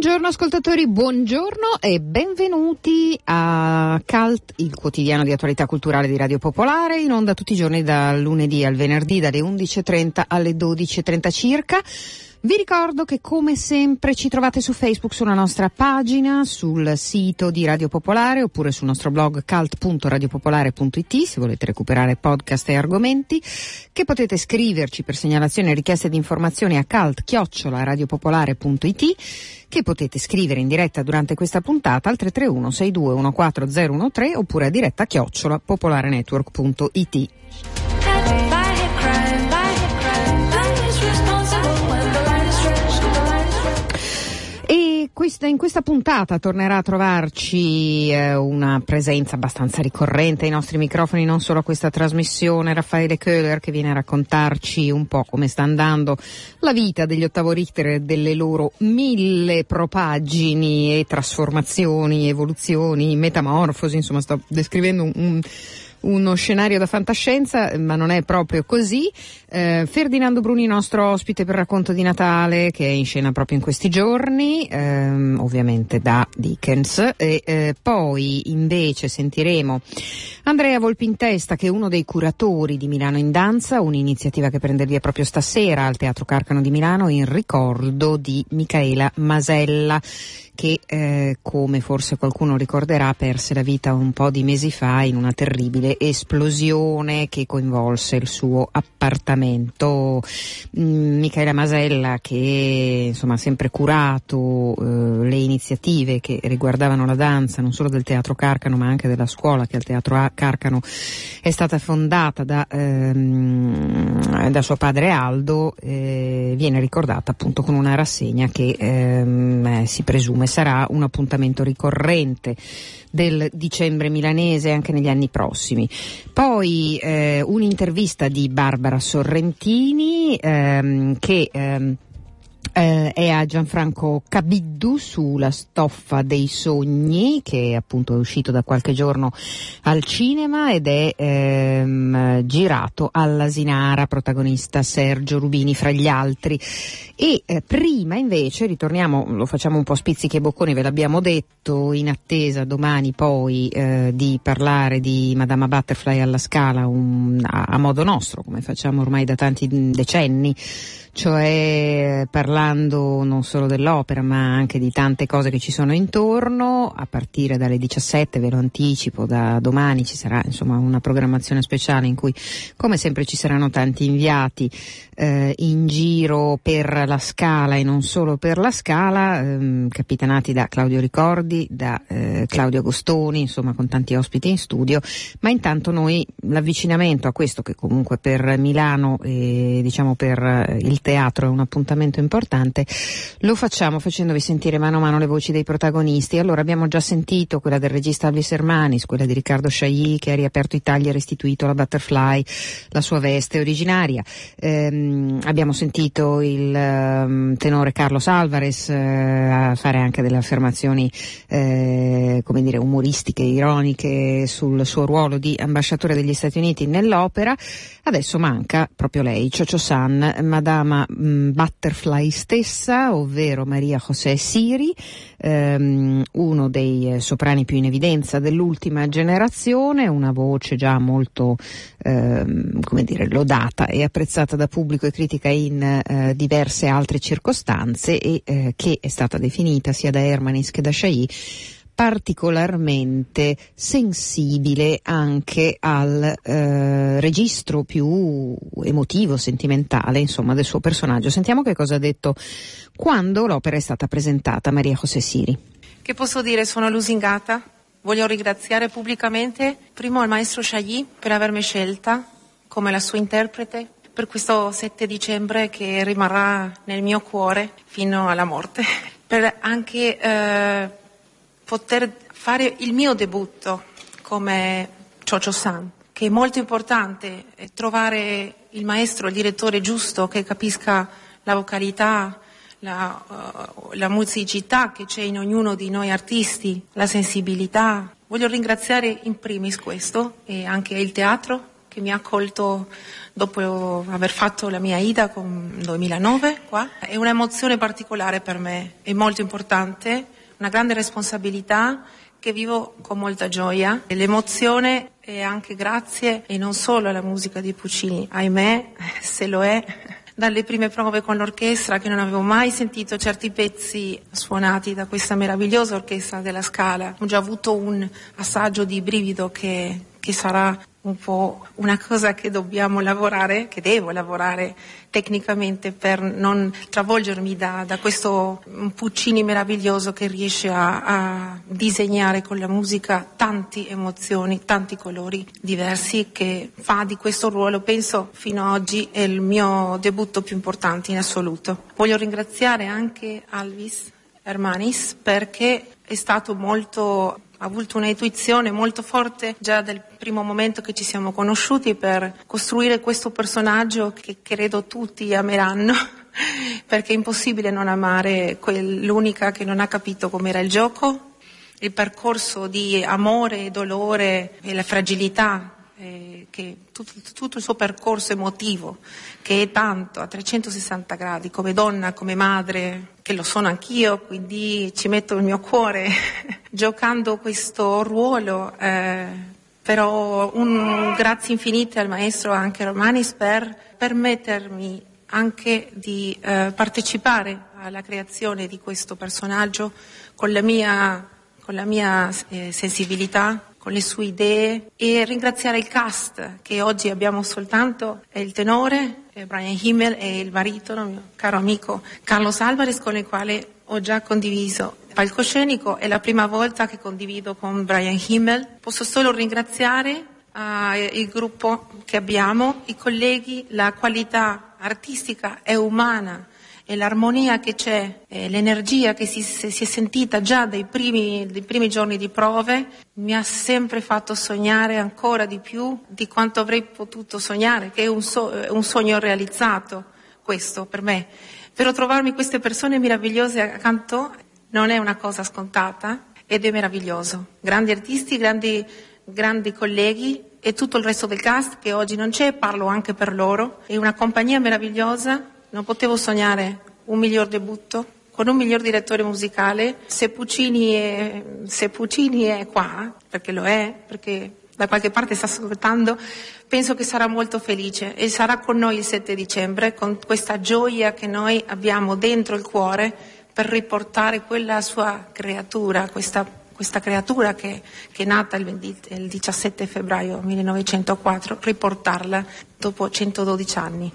Buongiorno ascoltatori, buongiorno e benvenuti a CALT, il quotidiano di attualità culturale di Radio Popolare, in onda tutti i giorni dal lunedì al venerdì dalle 11.30 alle 12.30 circa. Vi ricordo che come sempre ci trovate su Facebook sulla nostra pagina, sul sito di Radio Popolare oppure sul nostro blog cult.radiopopolare.it se volete recuperare podcast e argomenti, che potete scriverci per segnalazioni e richieste di informazioni a cult-radiopopolare.it che potete scrivere in diretta durante questa puntata al 331 62 14013 oppure a diretta chiocciola popolarenetwork.it. Questa, in questa puntata tornerà a trovarci eh, una presenza abbastanza ricorrente ai nostri microfoni, non solo a questa trasmissione, Raffaele Köhler che viene a raccontarci un po' come sta andando la vita degli ottavo Richter e delle loro mille propagini e trasformazioni, evoluzioni, metamorfosi, insomma sto descrivendo un, un uno scenario da fantascienza, ma non è proprio così. Eh, Ferdinando Bruni, nostro ospite per racconto di Natale, che è in scena proprio in questi giorni, ehm, ovviamente da Dickens. E eh, poi invece sentiremo Andrea Volpintesta, che è uno dei curatori di Milano in Danza, un'iniziativa che prende via proprio stasera al Teatro Carcano di Milano in ricordo di Michaela Masella che, eh, come forse qualcuno ricorderà, perse la vita un po' di mesi fa in una terribile esplosione che coinvolse il suo appartamento. Mm, Michaela Masella, che insomma ha sempre curato eh, le iniziative che riguardavano la danza, non solo del Teatro Carcano, ma anche della scuola che al Teatro Carcano è stata fondata da, ehm, da suo padre Aldo, eh, viene ricordata appunto con una rassegna che ehm, si presume sarà un appuntamento ricorrente del dicembre milanese anche negli anni prossimi. Poi eh, un'intervista di Barbara Sorrentini ehm, che ehm, eh, è a Gianfranco Cabiddu sulla stoffa dei sogni che appunto è uscito da qualche giorno al cinema ed è ehm, girato all'Asinara, protagonista Sergio Rubini fra gli altri. E eh, prima invece ritorniamo, lo facciamo un po' spizzichi e bocconi, ve l'abbiamo detto, in attesa domani poi eh, di parlare di Madama Butterfly alla Scala un, a, a modo nostro, come facciamo ormai da tanti decenni cioè parlando non solo dell'opera ma anche di tante cose che ci sono intorno, a partire dalle 17, ve lo anticipo, da domani ci sarà insomma una programmazione speciale in cui come sempre ci saranno tanti inviati eh, in giro per la Scala e non solo per la Scala, ehm, capitanati da Claudio Ricordi, da eh, Claudio Agostoni, insomma con tanti ospiti in studio, ma intanto noi l'avvicinamento a questo che comunque per Milano e diciamo per il teatro è un appuntamento importante, lo facciamo facendovi sentire mano a mano le voci dei protagonisti. Allora abbiamo già sentito quella del regista Alvis Hermanis, quella di Riccardo Chailly che ha riaperto Italia e restituito la Butterfly, la sua veste originaria. Ehm, abbiamo sentito il um, tenore Carlos Alvarez eh, a fare anche delle affermazioni eh, come dire umoristiche, ironiche sul suo ruolo di ambasciatore degli Stati Uniti nell'opera. Adesso manca proprio lei, Chocho San, Madama mh, mm, Butterfly stessa, ovvero Maria José Siri, ehm, uno dei eh, soprani più in evidenza dell'ultima generazione, una voce già molto ehm, come dire, lodata e apprezzata da pubblico e critica in eh, diverse altre circostanze e eh, che è stata definita sia da Hermanis che da Chailly particolarmente sensibile anche al eh, registro più emotivo, sentimentale, insomma, del suo personaggio. Sentiamo che cosa ha detto quando l'opera è stata presentata, Maria José Siri. Che posso dire? Sono lusingata. Voglio ringraziare pubblicamente primo il maestro Chailly per avermi scelta come la sua interprete per questo 7 dicembre che rimarrà nel mio cuore fino alla morte. Per anche eh, poter fare il mio debutto come Chocho San, che è molto importante trovare il maestro, il direttore giusto che capisca la vocalità, la, uh, la, musicità che c'è in ognuno di noi artisti, la sensibilità. Voglio ringraziare in primis questo e anche il teatro che mi ha accolto dopo aver fatto la mia Ida nel 2009 qua. È un'emozione particolare per me, è molto importante una grande responsabilità che vivo con molta gioia. L'emozione è anche grazie e non solo alla musica di Puccini, ahimè, se lo è, dalle prime prove con l'orchestra che non avevo mai sentito certi pezzi suonati da questa meravigliosa orchestra della Scala. Ho già avuto un assaggio di brivido che, che sarà un po' una cosa che dobbiamo lavorare, che devo lavorare tecnicamente per non travolgermi da, da questo Puccini meraviglioso che riesce a, a, disegnare con la musica tante emozioni, tanti colori diversi che fa di questo ruolo, penso fino ad oggi è il mio debutto più importante in assoluto. Voglio ringraziare anche Alvis Hermanis perché è stato molto ha avuto un'intuizione molto forte già dal primo momento che ci siamo conosciuti per costruire questo personaggio che credo tutti ameranno, perché è impossibile non amare quell'unica che non ha capito com'era il gioco, il percorso di amore dolore e la fragilità eh, che tutto, tutto, il suo percorso emotivo, che è tanto a 360 gradi, come donna, come madre, che lo sono anch'io, quindi ci metto il mio cuore giocando questo ruolo. Eh, però un grazie infinite al maestro anche Romanis per permettermi anche di eh, partecipare alla creazione di questo personaggio con la mia, con la mia eh, sensibilità, con le sue idee e ringraziare il cast che oggi abbiamo soltanto il tenore Brian Himmel e il baritono, mio caro amico Carlos Alvarez con il quale ho già condiviso il palcoscenico, è la prima volta che condivido con Brian Himmel. Posso solo ringraziare uh, il gruppo che abbiamo, i colleghi, la qualità artistica e umana e l'armonia che c'è, l'energia che si, si, è sentita già dai primi, dai primi, giorni di prove, mi ha sempre fatto sognare ancora di più di quanto avrei potuto sognare, che è un, so, un sogno realizzato, questo per me. Però trovarmi queste persone meravigliose accanto non è una cosa scontata ed è meraviglioso. Grandi artisti, grandi, grandi colleghi e tutto il resto del cast che oggi non c'è, parlo anche per loro. È una compagnia meravigliosa non potevo sognare un miglior debutto con un miglior direttore musicale. Se Puccini è, se Puccini è qua, perché lo è, perché da qualche parte sta ascoltando, penso che sarà molto felice e sarà con noi il 7 dicembre con questa gioia che noi abbiamo dentro il cuore per riportare quella sua creatura, questa, questa creatura che, che, è nata il, 20, il 17 febbraio 1904, riportarla dopo 112 anni.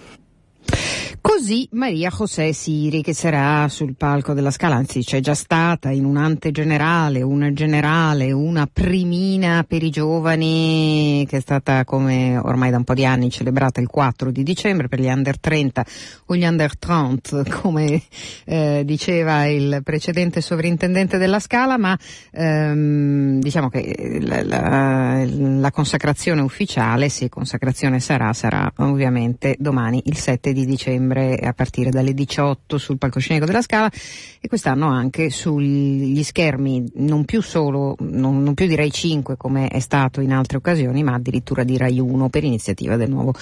Così Maria José Siri che sarà sul palco della Scala, anzi c'è già stata in un antegenerale, una generale, una primina per i giovani che è stata come ormai da un po' di anni celebrata il 4 di dicembre per gli under 30 o gli under 30 come eh, diceva il precedente sovrintendente della Scala, ma ehm, diciamo che la, la, la consacrazione ufficiale, se consacrazione sarà, sarà ovviamente domani il 7 di dicembre a partire dalle 18 sul palcoscenico della Scala e quest'anno anche sugli schermi non più solo, non, non più di Rai 5 come è stato in altre occasioni, ma addirittura di Rai 1 per iniziativa del nuovo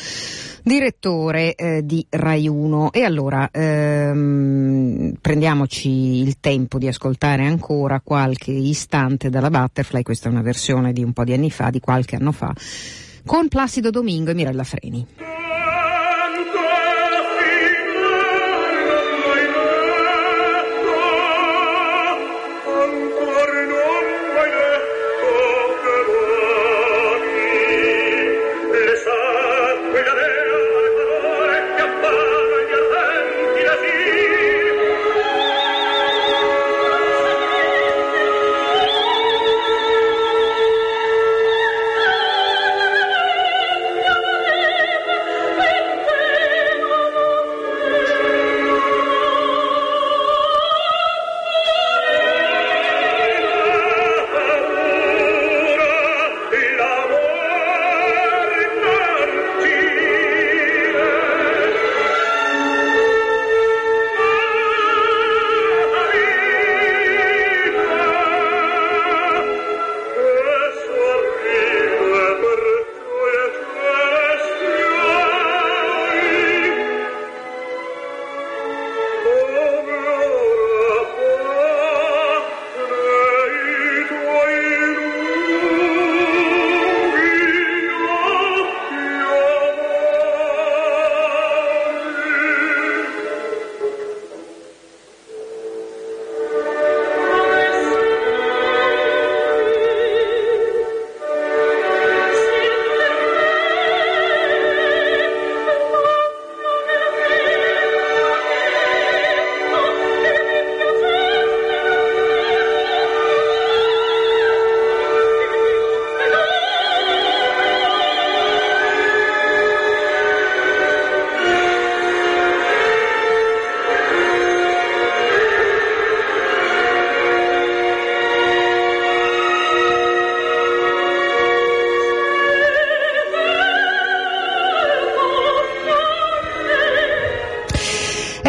direttore eh, di Rai 1. E allora ehm, prendiamoci il tempo di ascoltare ancora qualche istante dalla Butterfly, questa è una versione di un po' di anni fa, di qualche anno fa, con Placido Domingo e Mirella Freni.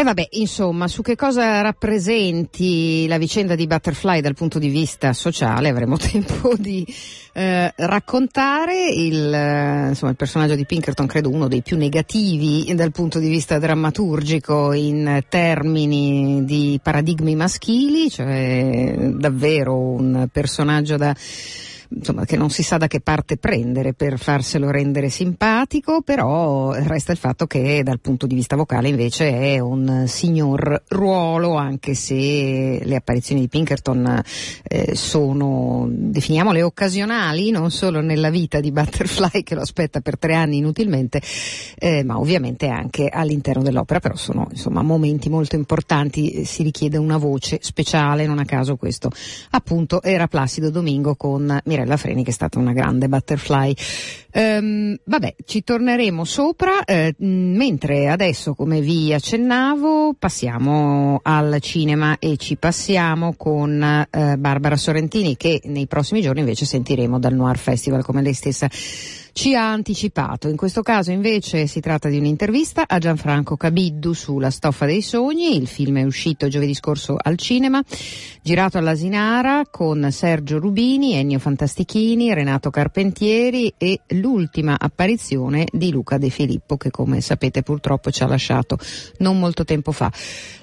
Vabbè, insomma, su che cosa rappresenti la vicenda di Butterfly dal punto di vista sociale avremo tempo di eh, raccontare. Il, eh, insomma, il personaggio di Pinkerton credo uno dei più negativi dal punto di vista drammaturgico in termini di paradigmi maschili, cioè davvero un personaggio da insomma, che non si sa da che parte prendere per farselo rendere simpatico, però resta il fatto che dal punto di vista vocale invece è un signor ruolo, anche se le apparizioni di Pinkerton eh, sono, definiamole, occasionali, non solo nella vita di Butterfly che lo aspetta per tre anni inutilmente, eh, ma ovviamente anche all'interno dell'opera, però sono insomma momenti molto importanti, si richiede una voce speciale, non a caso questo appunto era Placido Domingo con Mirella Freni che è stata una grande butterfly. Um, vabbè, ci torneremo sopra, eh, mentre adesso, come vi accennavo, passiamo al cinema e ci passiamo con eh, Barbara Sorrentini che nei prossimi giorni invece sentiremo dal Noir Festival, come lei stessa ci ha anticipato. In questo caso invece si tratta di un'intervista a Gianfranco Cabiddu sulla stoffa dei sogni. Il film è uscito giovedì scorso al cinema, girato all'Asinara con Sergio Rubini, Ennio Fantastichini, Renato Carpentieri e l'ultima apparizione di Luca De Filippo che come sapete purtroppo ci ha lasciato non molto tempo fa.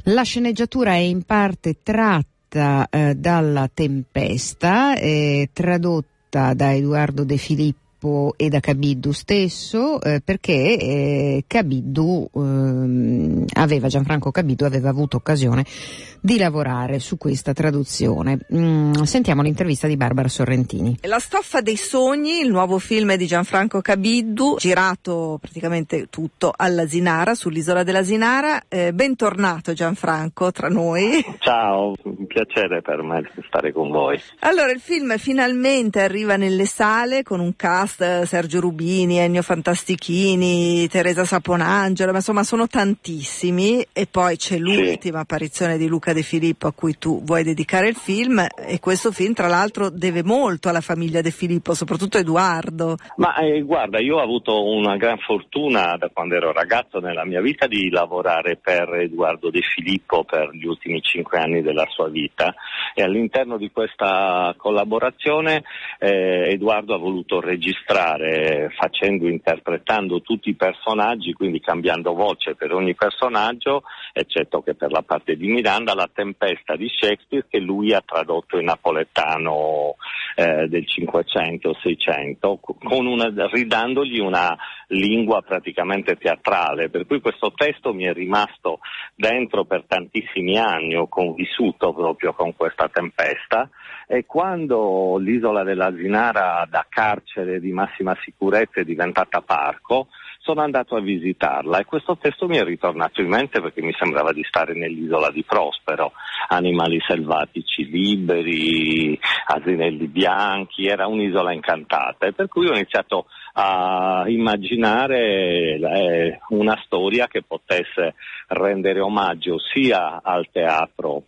La sceneggiatura è in parte tratta eh, dalla Tempesta, eh, tradotta da Edoardo De Filippo Filippo e da Cabiddu stesso eh, perché eh, Cabiddu ehm, aveva, Gianfranco Cabiddu aveva avuto occasione di lavorare su questa traduzione. Mm, sentiamo l'intervista di Barbara Sorrentini. La stoffa dei sogni, il nuovo film di Gianfranco Cabiddu, girato praticamente tutto all'Asinara, sull'isola dell'Asinara. Eh, bentornato Gianfranco tra noi. Ciao, un piacere per me stare con voi. Allora, il film finalmente arriva nelle sale con un cast cast Sergio Rubini, Ennio Fantastichini, Teresa Saponangelo, ma insomma sono tantissimi e poi c'è l'ultima sì. apparizione di Luca De Filippo a cui tu vuoi dedicare il film e questo film tra l'altro deve molto alla famiglia De Filippo, soprattutto Edoardo. Ma eh, guarda, io ho avuto una gran fortuna da quando ero ragazzo nella mia vita di lavorare per Edoardo De Filippo per gli ultimi cinque anni della sua vita e all'interno di questa collaborazione eh, Edoardo ha voluto registrare facendo, interpretando tutti i personaggi, quindi cambiando voce per ogni personaggio, eccetto che per la parte di Miranda, la tempesta di Shakespeare che lui ha tradotto in napoletano eh, del 500-600, una, ridandogli una lingua praticamente teatrale, per cui questo testo mi è rimasto dentro per tantissimi anni, ho convissuto proprio con questa tempesta. E quando l'isola dell'Asinara da carcere di massima sicurezza è diventata parco, sono andato a visitarla e questo testo mi è ritornato in mente perché mi sembrava di stare nell'isola di Prospero, animali selvatici liberi, asinelli bianchi, era un'isola incantata. E per cui ho iniziato a immaginare eh, una storia che potesse rendere omaggio sia al teatro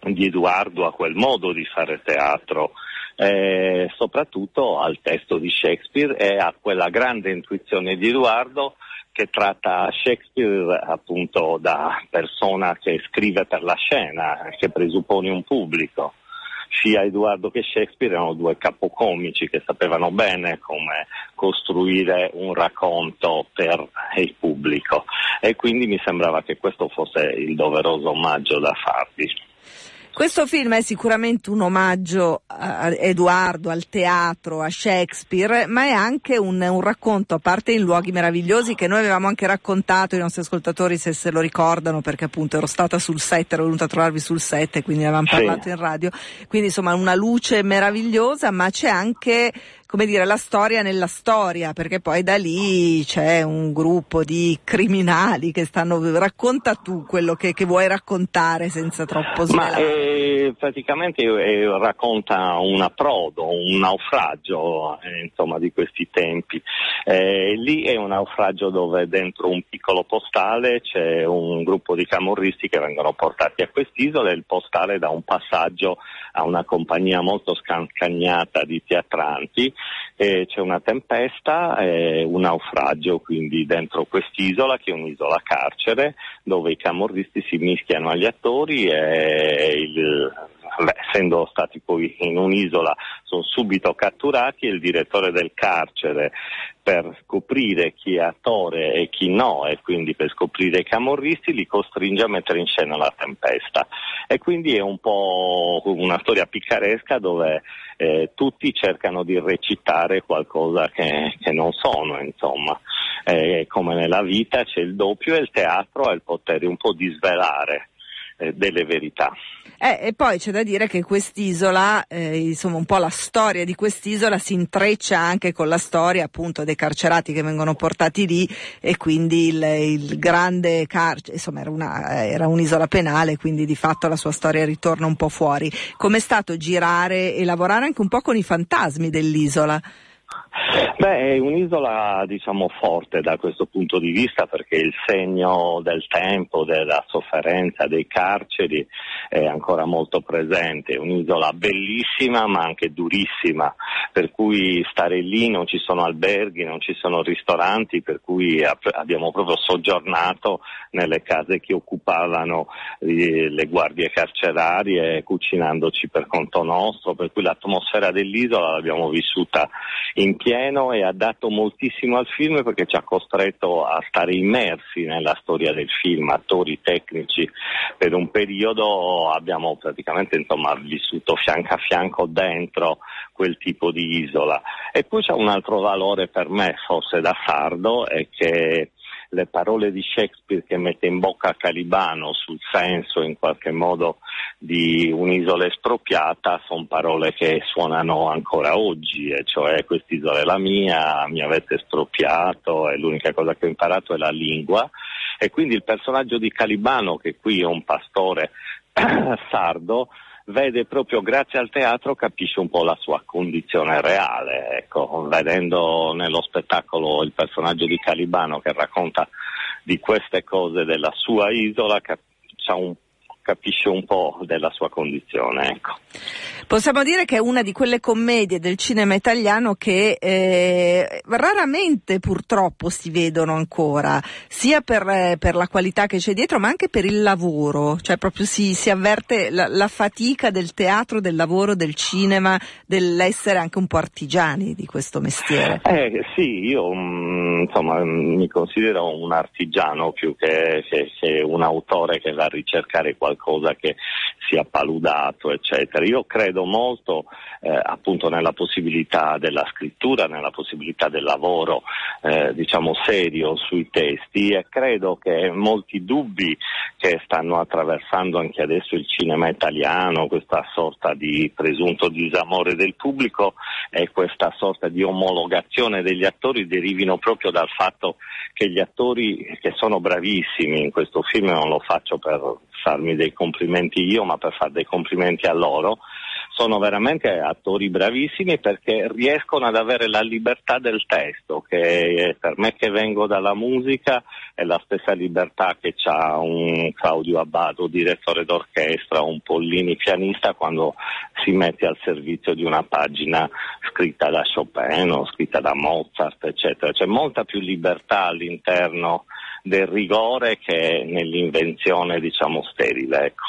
di Edoardo, a quel modo di fare teatro, eh, soprattutto al testo di Shakespeare e a quella grande intuizione di Edoardo che tratta Shakespeare appunto da persona che scrive per la scena, che presuppone un pubblico sia Edoardo che Shakespeare erano due capocomici che sapevano bene come costruire un racconto per il pubblico e quindi mi sembrava che questo fosse il doveroso omaggio da fargli. Questo film è sicuramente un omaggio a Edoardo, al teatro, a Shakespeare, ma è anche un, un, racconto, a parte in luoghi meravigliosi, che noi avevamo anche raccontato ai nostri ascoltatori se se lo ricordano, perché appunto ero stata sul set, ero venuta a trovarvi sul set quindi ne avevamo parlato sì. in radio. Quindi insomma una luce meravigliosa, ma c'è anche come dire, la storia nella storia, perché poi da lì c'è un gruppo di criminali che stanno. Racconta tu quello che, che vuoi raccontare senza troppo svelare. Ma eh, praticamente eh, racconta un approdo, un naufragio eh, insomma, di questi tempi. Eh, lì è un naufragio dove dentro un piccolo postale c'è un gruppo di camorristi che vengono portati a quest'isola e il postale dà un passaggio a una compagnia molto scancagnata di teatranti eh, c'è una tempesta, eh, un naufragio quindi dentro quest'isola che è un'isola carcere dove i camorristi si mischiano agli attori e il, beh, essendo stati poi in un'isola sono subito catturati e il direttore del carcere per scoprire chi è attore e chi no e quindi per scoprire i camorristi li costringe a mettere in scena la tempesta. E quindi è un po' una storia picaresca dove eh, tutti cercano di recitare qualcosa che, che non sono insomma. Eh, come nella vita c'è il doppio e il teatro ha il potere un po' di svelare delle verità. Eh, e poi c'è da dire che quest'isola, eh, insomma un po' la storia di quest'isola si intreccia anche con la storia appunto dei carcerati che vengono portati lì e quindi il, il grande carcere, insomma era, una, era, un'isola penale, quindi di fatto la sua storia ritorna un po' fuori. Com'è stato girare e lavorare anche un po' con i fantasmi dell'isola? Beh, è un'isola diciamo forte da questo punto di vista perché il segno del tempo, della sofferenza, dei carceri è ancora molto presente. È un'isola bellissima ma anche durissima, per cui stare lì non ci sono alberghi, non ci sono ristoranti, per cui abbiamo proprio soggiornato nelle case che occupavano le guardie carcerarie cucinandoci per conto nostro, per cui l'atmosfera dell'isola l'abbiamo vissuta in pieno e ha dato moltissimo al film perché ci ha costretto a stare immersi nella storia del film, attori tecnici. Per un periodo abbiamo praticamente insomma, vissuto fianco a fianco dentro quel tipo di isola. E poi c'è un altro valore per me, forse da sardo, è che le parole di Shakespeare che mette in bocca a Calibano sul senso in qualche modo di un'isola espropriata sono parole che suonano ancora oggi, e cioè quest'isola è la mia, mi avete espropriato e l'unica cosa che ho imparato è la lingua e quindi il personaggio di Calibano che qui è un pastore sardo vede proprio grazie al teatro capisce un po' la sua condizione reale, ecco, vedendo nello spettacolo il personaggio di Calibano che racconta di queste cose della sua isola, cap- un capisce un po' della sua condizione. Ecco. Possiamo dire che è una di quelle commedie del cinema italiano che eh, raramente purtroppo si vedono ancora, sia per, eh, per, la qualità che c'è dietro, ma anche per il lavoro, cioè proprio si, si avverte la, la, fatica del teatro, del lavoro, del cinema, dell'essere anche un po' artigiani di questo mestiere. Eh, sì, io mh, mm, insomma, mm, mi considero un artigiano più che, che, che un autore che va a ricercare qualcosa qualcosa che sia paludato, eccetera. Io credo molto eh, appunto nella possibilità della scrittura, nella possibilità del lavoro eh, diciamo serio sui testi e credo che molti dubbi che stanno attraversando anche adesso il cinema italiano, questa sorta di presunto disamore del pubblico e questa sorta di omologazione degli attori derivino proprio dal fatto che gli attori che sono bravissimi in questo film, non lo faccio per farmi dei complimenti io, ma per fare dei complimenti a loro, sono veramente attori bravissimi perché riescono ad avere la libertà del testo, che per me che vengo dalla musica è la stessa libertà che ha un Claudio Abbado, direttore d'orchestra, un Pollini pianista quando si mette al servizio di una pagina scritta da Chopin o scritta da Mozart, eccetera. C'è molta più libertà all'interno del rigore che nell'invenzione diciamo sterile. Ecco.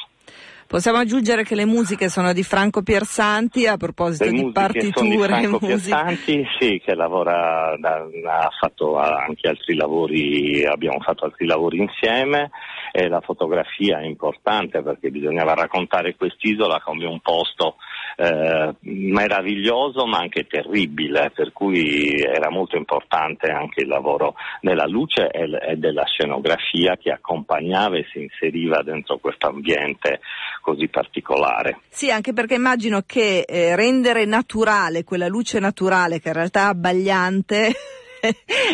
Possiamo aggiungere che le musiche sono di Franco Piersanti a proposito di partiture. Sono di Franco Piersanti, sì, che lavora, da, ha fatto anche altri lavori, abbiamo fatto altri lavori insieme e la fotografia è importante perché bisognava raccontare quest'isola come un posto eh, meraviglioso ma anche terribile, per cui era molto importante anche il lavoro della luce e, e della scenografia che accompagnava e si inseriva dentro questo ambiente così particolare. Sì, anche perché immagino che eh, rendere naturale quella luce naturale che in realtà è abbagliante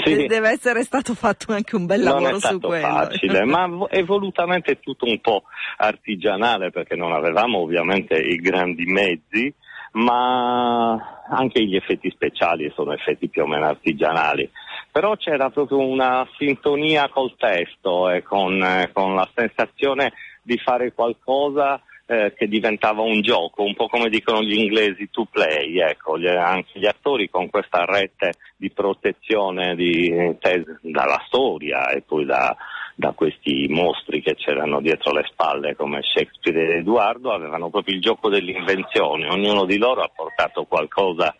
sì. deve essere stato fatto anche un bel lavoro su quello. Non è facile, ma è volutamente tutto un po' artigianale perché non avevamo ovviamente i grandi mezzi, ma anche gli effetti speciali sono effetti più o meno artigianali. Però c'era proprio una sintonia col testo e con, eh, con la sensazione di fare qualcosa eh, che diventava un gioco, un po' come dicono gli inglesi to play, ecco, gli, anche gli attori con questa rete di protezione di, dalla storia e poi da, da questi mostri che c'erano dietro le spalle come Shakespeare ed Edoardo avevano proprio il gioco dell'invenzione, ognuno di loro ha portato qualcosa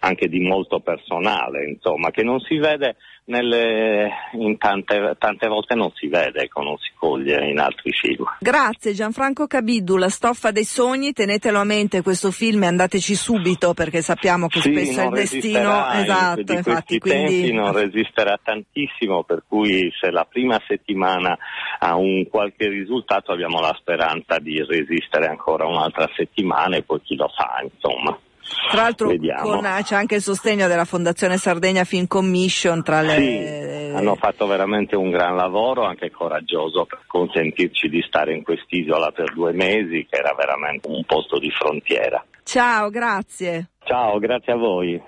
anche di molto personale, insomma, che non si vede nelle, in tante, tante, volte non si vede, ecco, non si coglie in altri film. Grazie Gianfranco Cabiddu, La stoffa dei sogni, tenetelo a mente questo film e andateci subito perché sappiamo che sì, spesso è il destino esatto, in, infatti, quindi... tempi non resisterà tantissimo, per cui se la prima settimana ha un qualche risultato abbiamo la speranza di resistere ancora un'altra settimana e poi chi lo sa, insomma. Tra l'altro con, c'è anche il sostegno della Fondazione Sardegna Film Commission tra le... Sì, hanno fatto veramente un gran lavoro, anche coraggioso, per consentirci di stare in quest'isola per due mesi, che era veramente un posto di frontiera. Ciao, grazie. Ciao, grazie a voi.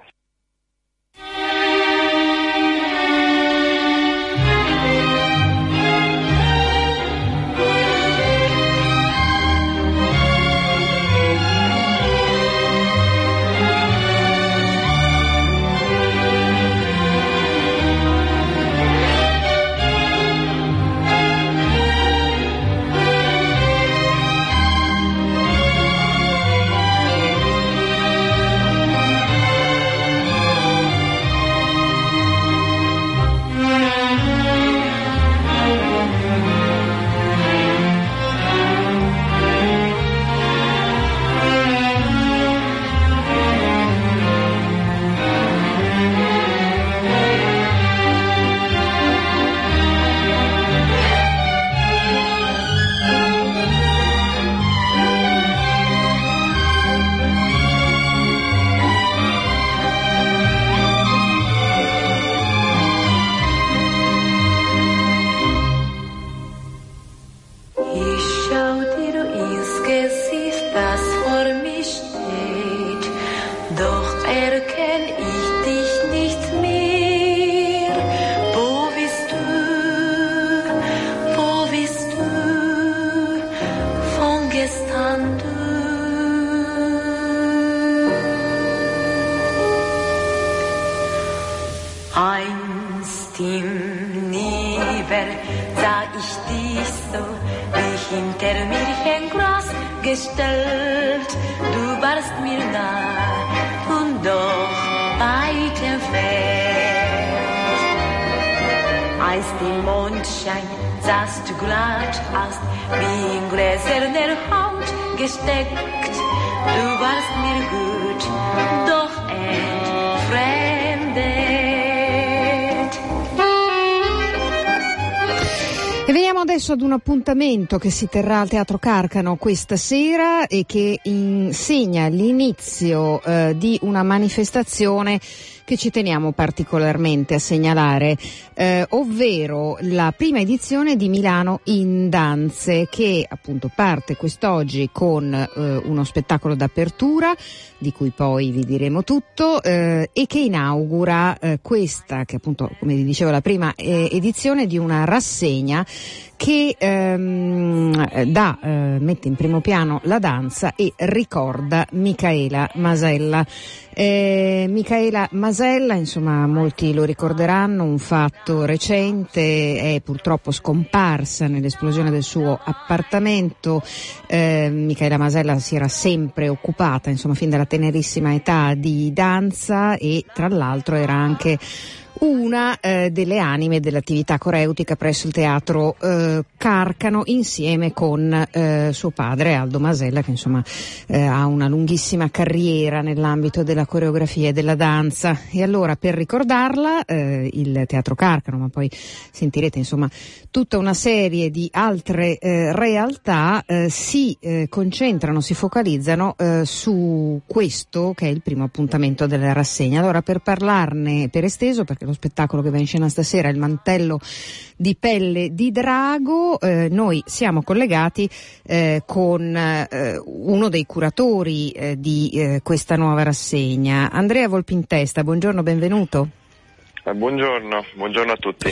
Adesso ad un appuntamento che si terrà al Teatro Carcano questa sera e che insegna l'inizio eh, di una manifestazione che ci teniamo particolarmente a segnalare, eh, ovvero la prima edizione di Milano in Danze che appunto parte quest'oggi con eh, uno spettacolo d'apertura di cui poi vi diremo tutto eh, e che inaugura eh, questa che appunto come vi dicevo la prima eh, edizione di una rassegna che ehm, dà, eh, mette in primo piano la danza e ricorda Micaela Masella. Eh, Micaela Masella, insomma, molti lo ricorderanno, un fatto recente, è purtroppo scomparsa nell'esplosione del suo appartamento. Eh, Micaela Masella si era sempre occupata, insomma, fin dalla tenerissima età di danza e tra l'altro era anche una eh, delle anime dell'attività coreutica presso il teatro eh, Carcano insieme con eh, suo padre Aldo Masella che insomma eh, ha una lunghissima carriera nell'ambito della coreografia e della danza e allora per ricordarla eh, il teatro Carcano ma poi sentirete insomma tutta una serie di altre eh, realtà si concentrano, si focalizzano su questo che è il primo appuntamento della rassegna. Allora per parlarne per esteso perché lo spettacolo che va in scena stasera, il mantello di pelle di drago. Eh, noi siamo collegati eh, con eh, uno dei curatori eh, di eh, questa nuova rassegna, Andrea Volpintesta. Buongiorno, benvenuto. Eh, buongiorno, buongiorno a tutti.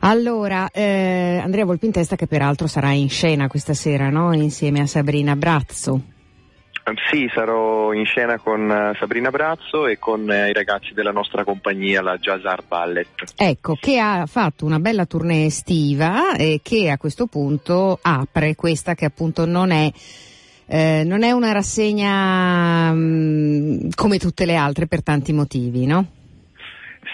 Allora, Andrea Volpintesta che peraltro sarà in scena questa sera, no? Insieme a Sabrina Brazzo. Sì, sarò in scena con eh, Sabrina Brazzo e con eh, i ragazzi della nostra compagnia, la Jazz Art Ballet. Ecco, che ha fatto una bella tournée estiva e che a questo punto apre questa che appunto non è eh, non è una rassegna mh, mm, come tutte le altre per tanti motivi, no?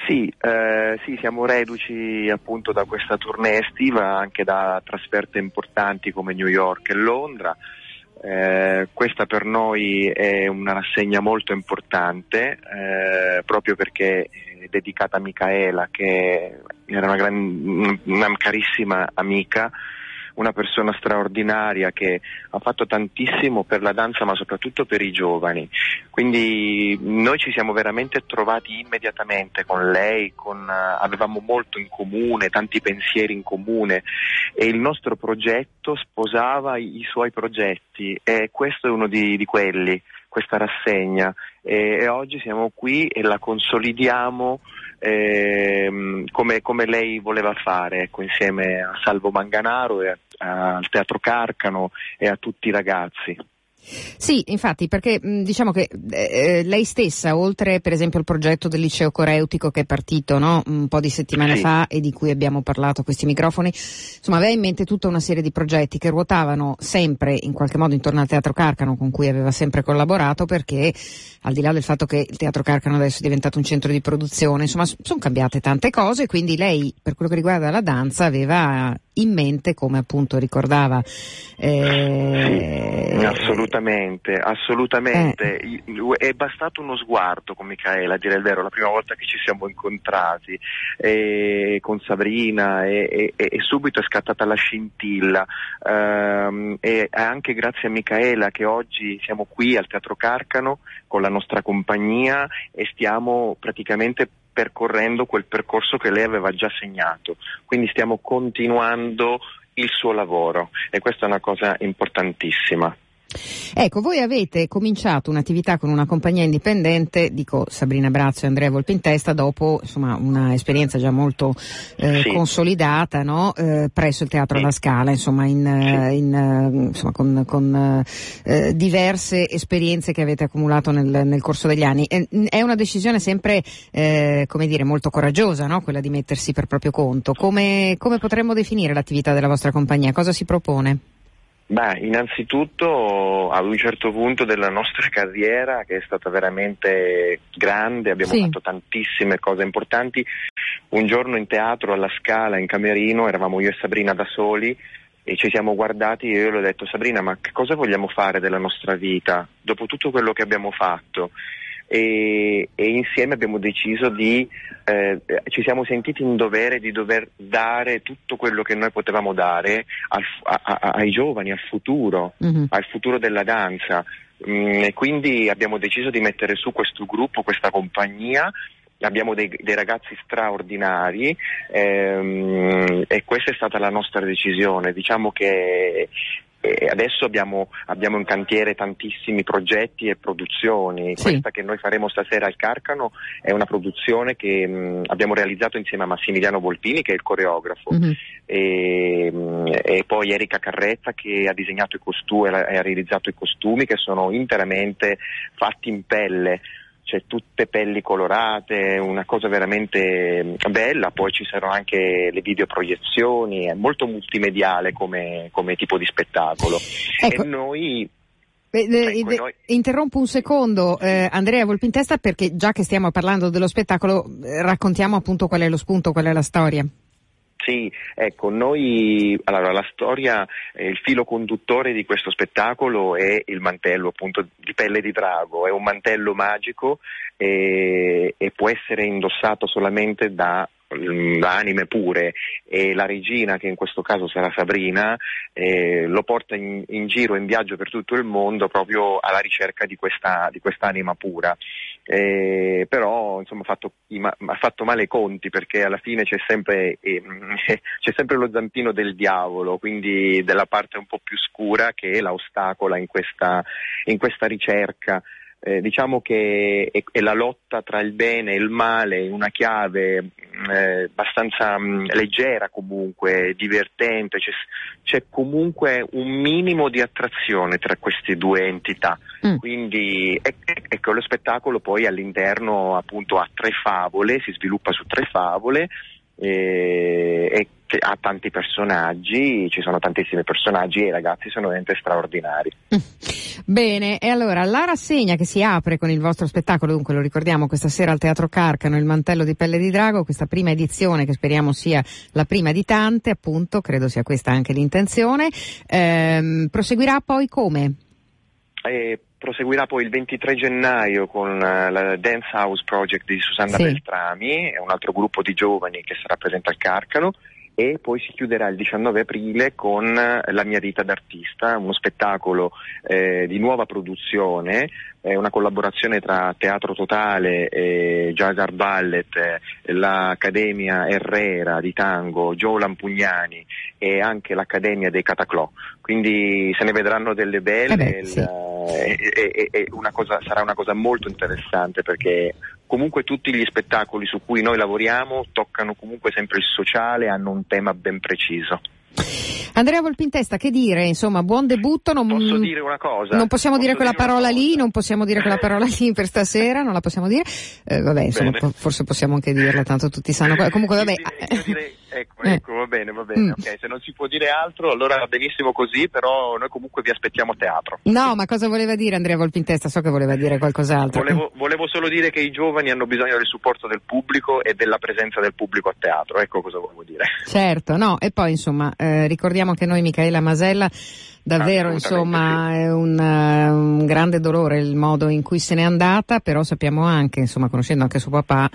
Sì, eh, sì, siamo reduci appunto da questa tournée estiva anche da trasferte importanti come New York e Londra. Eh, questa per noi è una rassegna molto importante eh, proprio perché è dedicata a Micaela che era una, gran, una carissima amica una persona straordinaria che ha fatto tantissimo per la danza ma soprattutto per i giovani. Quindi noi ci siamo veramente trovati immediatamente con lei, con, uh, avevamo molto in comune, tanti pensieri in comune e il nostro progetto sposava i, i suoi progetti e questo è uno di, di quelli, questa rassegna e, e oggi siamo qui e la consolidiamo ehm, come, come, lei voleva fare, ecco, insieme a Salvo Manganaro e a, a, al Teatro Carcano e a tutti i ragazzi. Sì, infatti, perché diciamo che eh, eh, lei stessa, oltre per esempio al progetto del liceo coreutico che è partito no? un po' di settimane sì. fa e di cui abbiamo parlato a questi microfoni, insomma aveva in mente tutta una serie di progetti che ruotavano sempre in qualche modo intorno al Teatro Carcano con cui aveva sempre collaborato perché al di là del fatto che il Teatro Carcano adesso è diventato un centro di produzione, insomma sono cambiate tante cose, quindi lei per quello che riguarda la danza aveva in mente, come appunto ricordava. Eh... Assolutamente, assolutamente. Eh. È bastato uno sguardo con Michaela, a dire il vero, la prima volta che ci siamo incontrati eh, con Sabrina e, e, e, subito è scattata la scintilla. Um, e anche grazie a Michaela che oggi siamo qui al Teatro Carcano con la nostra compagnia e stiamo praticamente percorrendo quel percorso che lei aveva già segnato. Quindi stiamo continuando il suo lavoro e questa è una cosa importantissima. Ecco, voi avete cominciato un'attività con una compagnia indipendente, dico Sabrina Brazzo e Andrea Volpintesta, dopo insomma, una esperienza già molto eh, Sì. consolidata no? eh, presso il Teatro Sì. alla Scala, insomma, in, eh, in, eh, insomma, con, con eh, diverse esperienze che avete accumulato nel, nel corso degli anni. Eh, È una decisione sempre, eh, come dire, molto coraggiosa, no? quella di mettersi per proprio conto. Come, come potremmo definire l'attività della vostra compagnia? Cosa si propone? Beh, innanzitutto ad un certo punto della nostra carriera, che è stata veramente grande, abbiamo Sì. fatto tantissime cose importanti, un giorno in teatro alla Scala, in Camerino, eravamo io e Sabrina da soli e ci siamo guardati e io le ho detto Sabrina ma che cosa vogliamo fare della nostra vita dopo tutto quello che abbiamo fatto? E, e insieme abbiamo deciso di, eh, ci siamo sentiti in dovere di dover dare tutto quello che noi potevamo dare al a- a- ai giovani, al futuro, Mhm. al futuro della danza. Mm, e quindi abbiamo deciso di mettere su questo gruppo, questa compagnia. Abbiamo dei, dei ragazzi straordinari ehm, e questa è stata la nostra decisione. Diciamo che eh, adesso abbiamo, abbiamo in cantiere tantissimi progetti e produzioni. Sì. Questa che noi faremo stasera al Carcano è una produzione che mh, abbiamo realizzato insieme a Massimiliano Volpini, che è il coreografo Mhm. e, mh, e poi Erika Carrezza che ha disegnato i costumi e ha realizzato i costumi che sono interamente fatti in pelle c'è tutte pelli colorate, una cosa veramente mh, bella, poi ci saranno anche le videoproiezioni, è molto multimediale come, come tipo di spettacolo. Ecco. E noi Eh, eh, Ecco, eh, noi- Interrompo un secondo, eh, Andrea Volpintesta, perché già che stiamo parlando dello spettacolo, eh, raccontiamo appunto qual è lo spunto, qual è la storia. Sì, ecco, noi, allora la storia, eh, il filo conduttore di questo spettacolo è il mantello appunto di pelle di drago, è un mantello magico e, e può essere indossato solamente da, mm, da anime pure e la regina, che in questo caso sarà Sabrina, eh, lo porta in, in giro, in viaggio per tutto il mondo proprio alla ricerca di questa, di quest'anima pura. Eh, però insomma ha fatto, ha fatto male i conti perché alla fine c'è sempre, eh, c'è sempre lo zampino del diavolo, quindi della parte un po' più scura che la ostacola in questa, in questa ricerca. Eh, diciamo che è, è la lotta tra il bene e il male una chiave mh, eh, abbastanza mh, leggera comunque, divertente, c'è, c'è comunque un minimo di attrazione tra queste due entità. Mm. Quindi ecco lo spettacolo poi all'interno appunto ha tre favole, si sviluppa su tre favole e, e che ha tanti personaggi, ci sono tantissimi personaggi e i ragazzi sono veramente straordinari. Bene, e allora la rassegna che si apre con il vostro spettacolo, dunque lo ricordiamo questa sera al Teatro Carcano, il mantello di pelle di drago, questa prima edizione che speriamo sia la prima di tante, appunto, credo sia questa anche l'intenzione. Ehm, proseguirà poi come? E proseguirà poi il 23 gennaio con eh, la Dance House Project di Susanna Sì. Beltrami, è un altro gruppo di giovani che sarà presente al Carcano e poi si chiuderà il 19 aprile con eh, La mia vita d'artista, uno spettacolo eh, di nuova produzione, è una collaborazione tra Teatro Totale, e Jazz Art Ballet, eh, l'Accademia Herrera di Tango, Joe Lampugnani e anche l'Accademia dei Cataclò. Quindi se ne vedranno delle belle, Eh beh, sì. e- e- e- e una cosa- sarà una cosa molto interessante perché comunque tutti gli spettacoli su cui noi lavoriamo toccano comunque sempre il sociale, hanno un tema ben preciso. Andrea Volpintesta, che dire? Insomma, buon debutto. Non, Posso dire una cosa? Non possiamo Posso dire quella dire parola lì, non possiamo dire quella parola lì per stasera, non la possiamo dire. Eh, vabbè, insomma, po- forse possiamo anche dirla, tanto tutti sanno. que- Comunque, vabbè. Direi- ecco, Eh. ecco, va bene, va bene, Mm. ok, se non si può dire altro allora va benissimo così, però noi comunque vi aspettiamo a teatro. No, ma cosa voleva dire Andrea Volpintesta? So che voleva dire qualcos'altro. Volevo, volevo solo dire che i giovani hanno bisogno del supporto del pubblico e della presenza del pubblico a teatro, ecco cosa volevo dire. Certo, no, e poi insomma, eh, ricordiamo che noi Michaela Masella davvero insomma è un, eh, un grande dolore il modo in cui se n'è andata, però sappiamo anche, insomma, conoscendo anche suo papà,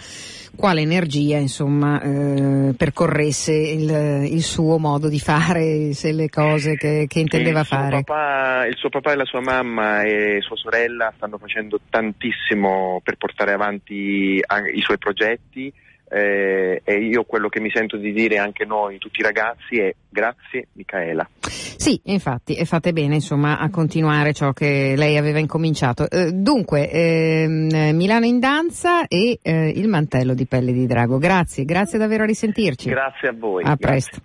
quale energia insomma eh, percorresse il, il suo modo di fare, se le cose che, che intendeva il suo fare. papà- il suo papà e la sua mamma e sua sorella stanno facendo tantissimo per portare avanti an- i suoi progetti. Eh, e io quello che mi sento di dire anche noi, tutti i ragazzi, è grazie Micaela. Sì, infatti, e fate bene insomma a continuare ciò che lei aveva incominciato. Eh, dunque, ehm, Milano in danza e eh, il mantello di pelle di drago. Grazie, grazie davvero a risentirci. Grazie a voi. A grazie. presto.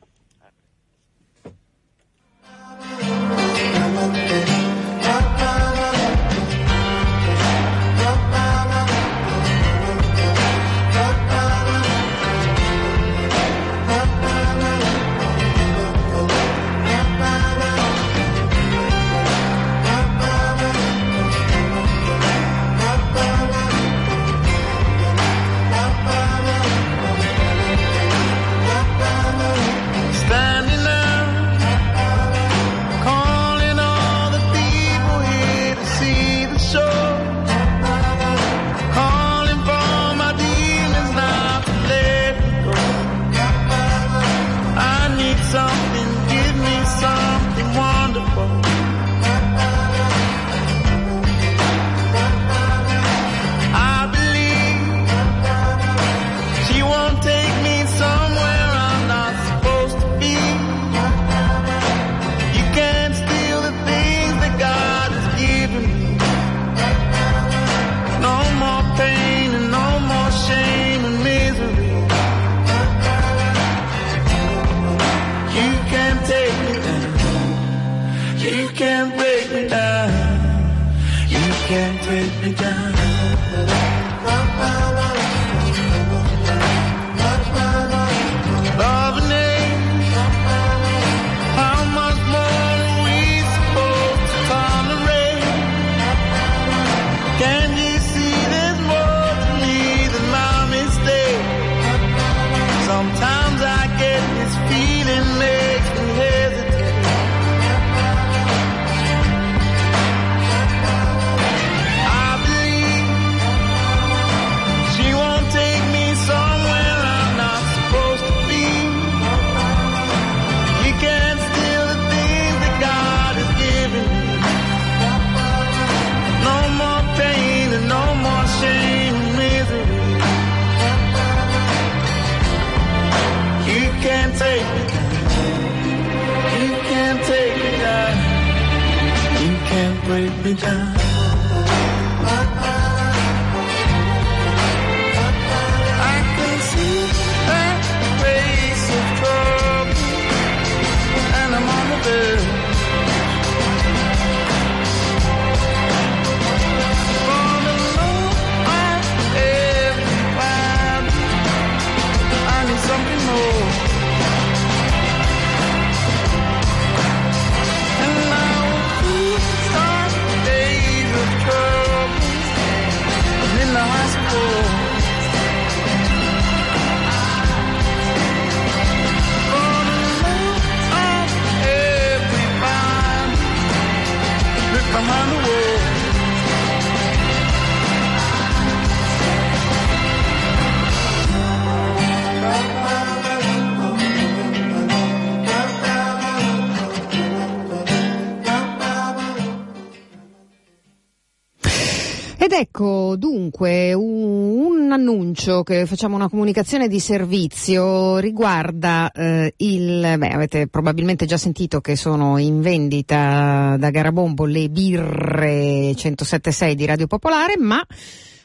Ecco dunque un, un annuncio che facciamo una comunicazione di servizio riguarda eh, il, beh avete probabilmente già sentito che sono in vendita da Garabombo le birre 107.6 di Radio Popolare, ma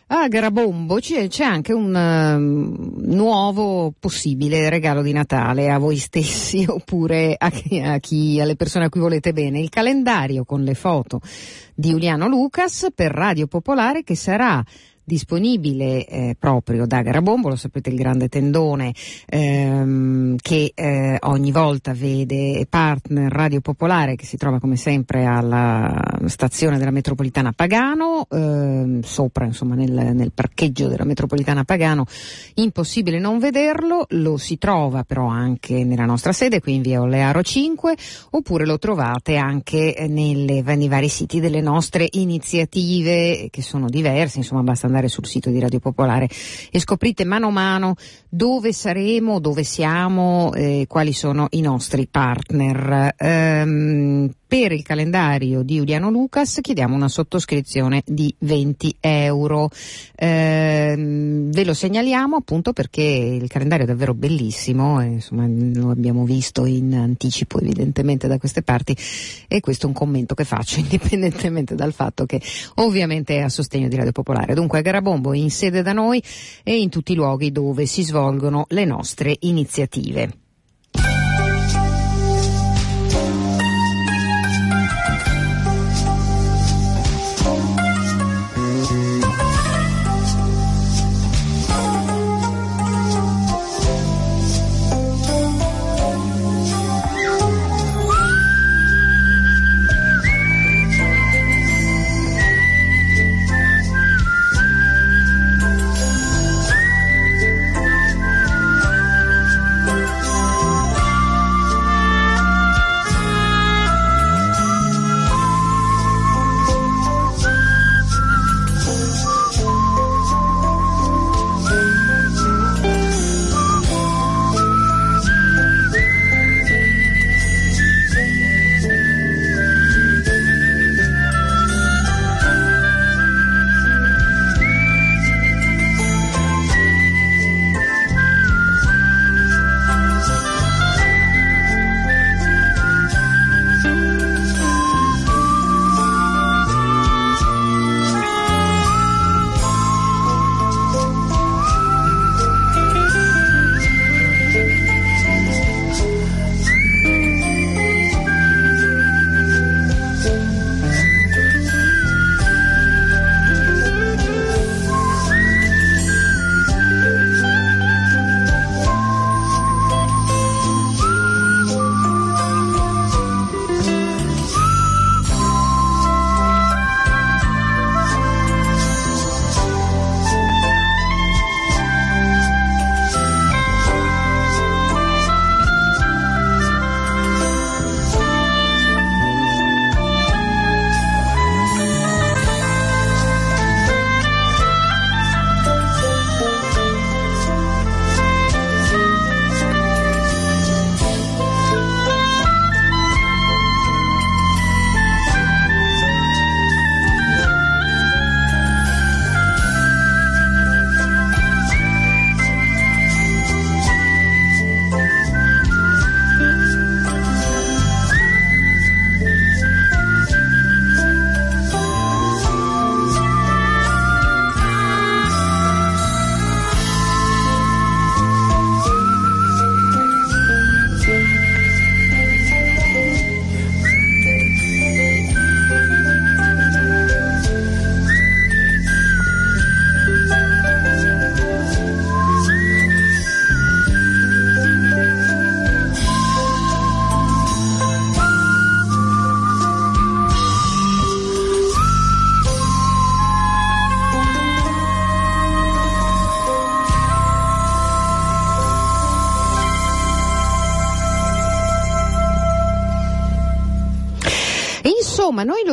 a Garabombo c'è, c'è anche un ehm, nuovo possibile regalo di Natale a voi stessi oppure a chi, a chi- alle persone a cui volete bene. Il calendario con le foto di Giuliano Lucas per Radio Popolare che sarà disponibile eh, proprio da Garabombo, lo sapete il grande tendone ehm, che eh, ogni volta vede partner Radio Popolare che si trova come sempre alla stazione della metropolitana Pagano, ehm, sopra insomma nel, nel parcheggio della metropolitana Pagano, impossibile non vederlo, lo si trova però anche nella nostra sede qui in via Olearo 5 oppure lo trovate anche eh, nelle- nei vari siti delle nostre iniziative che sono diverse, insomma basta andare sul sito di Radio Popolare e scoprite mano a mano dove saremo, dove siamo, eh, quali sono i nostri partner. Ehm, per il calendario di Uliano Lucas chiediamo una sottoscrizione di 20 euro. Ehm, ve lo segnaliamo appunto perché il calendario è davvero bellissimo, e, insomma, lo abbiamo visto in anticipo evidentemente da queste parti e questo è un commento che faccio indipendentemente dal fatto che ovviamente è a sostegno di Radio Popolare. Dunque Garabombo in sede da noi e in tutti i luoghi dove si svolgono le nostre iniziative.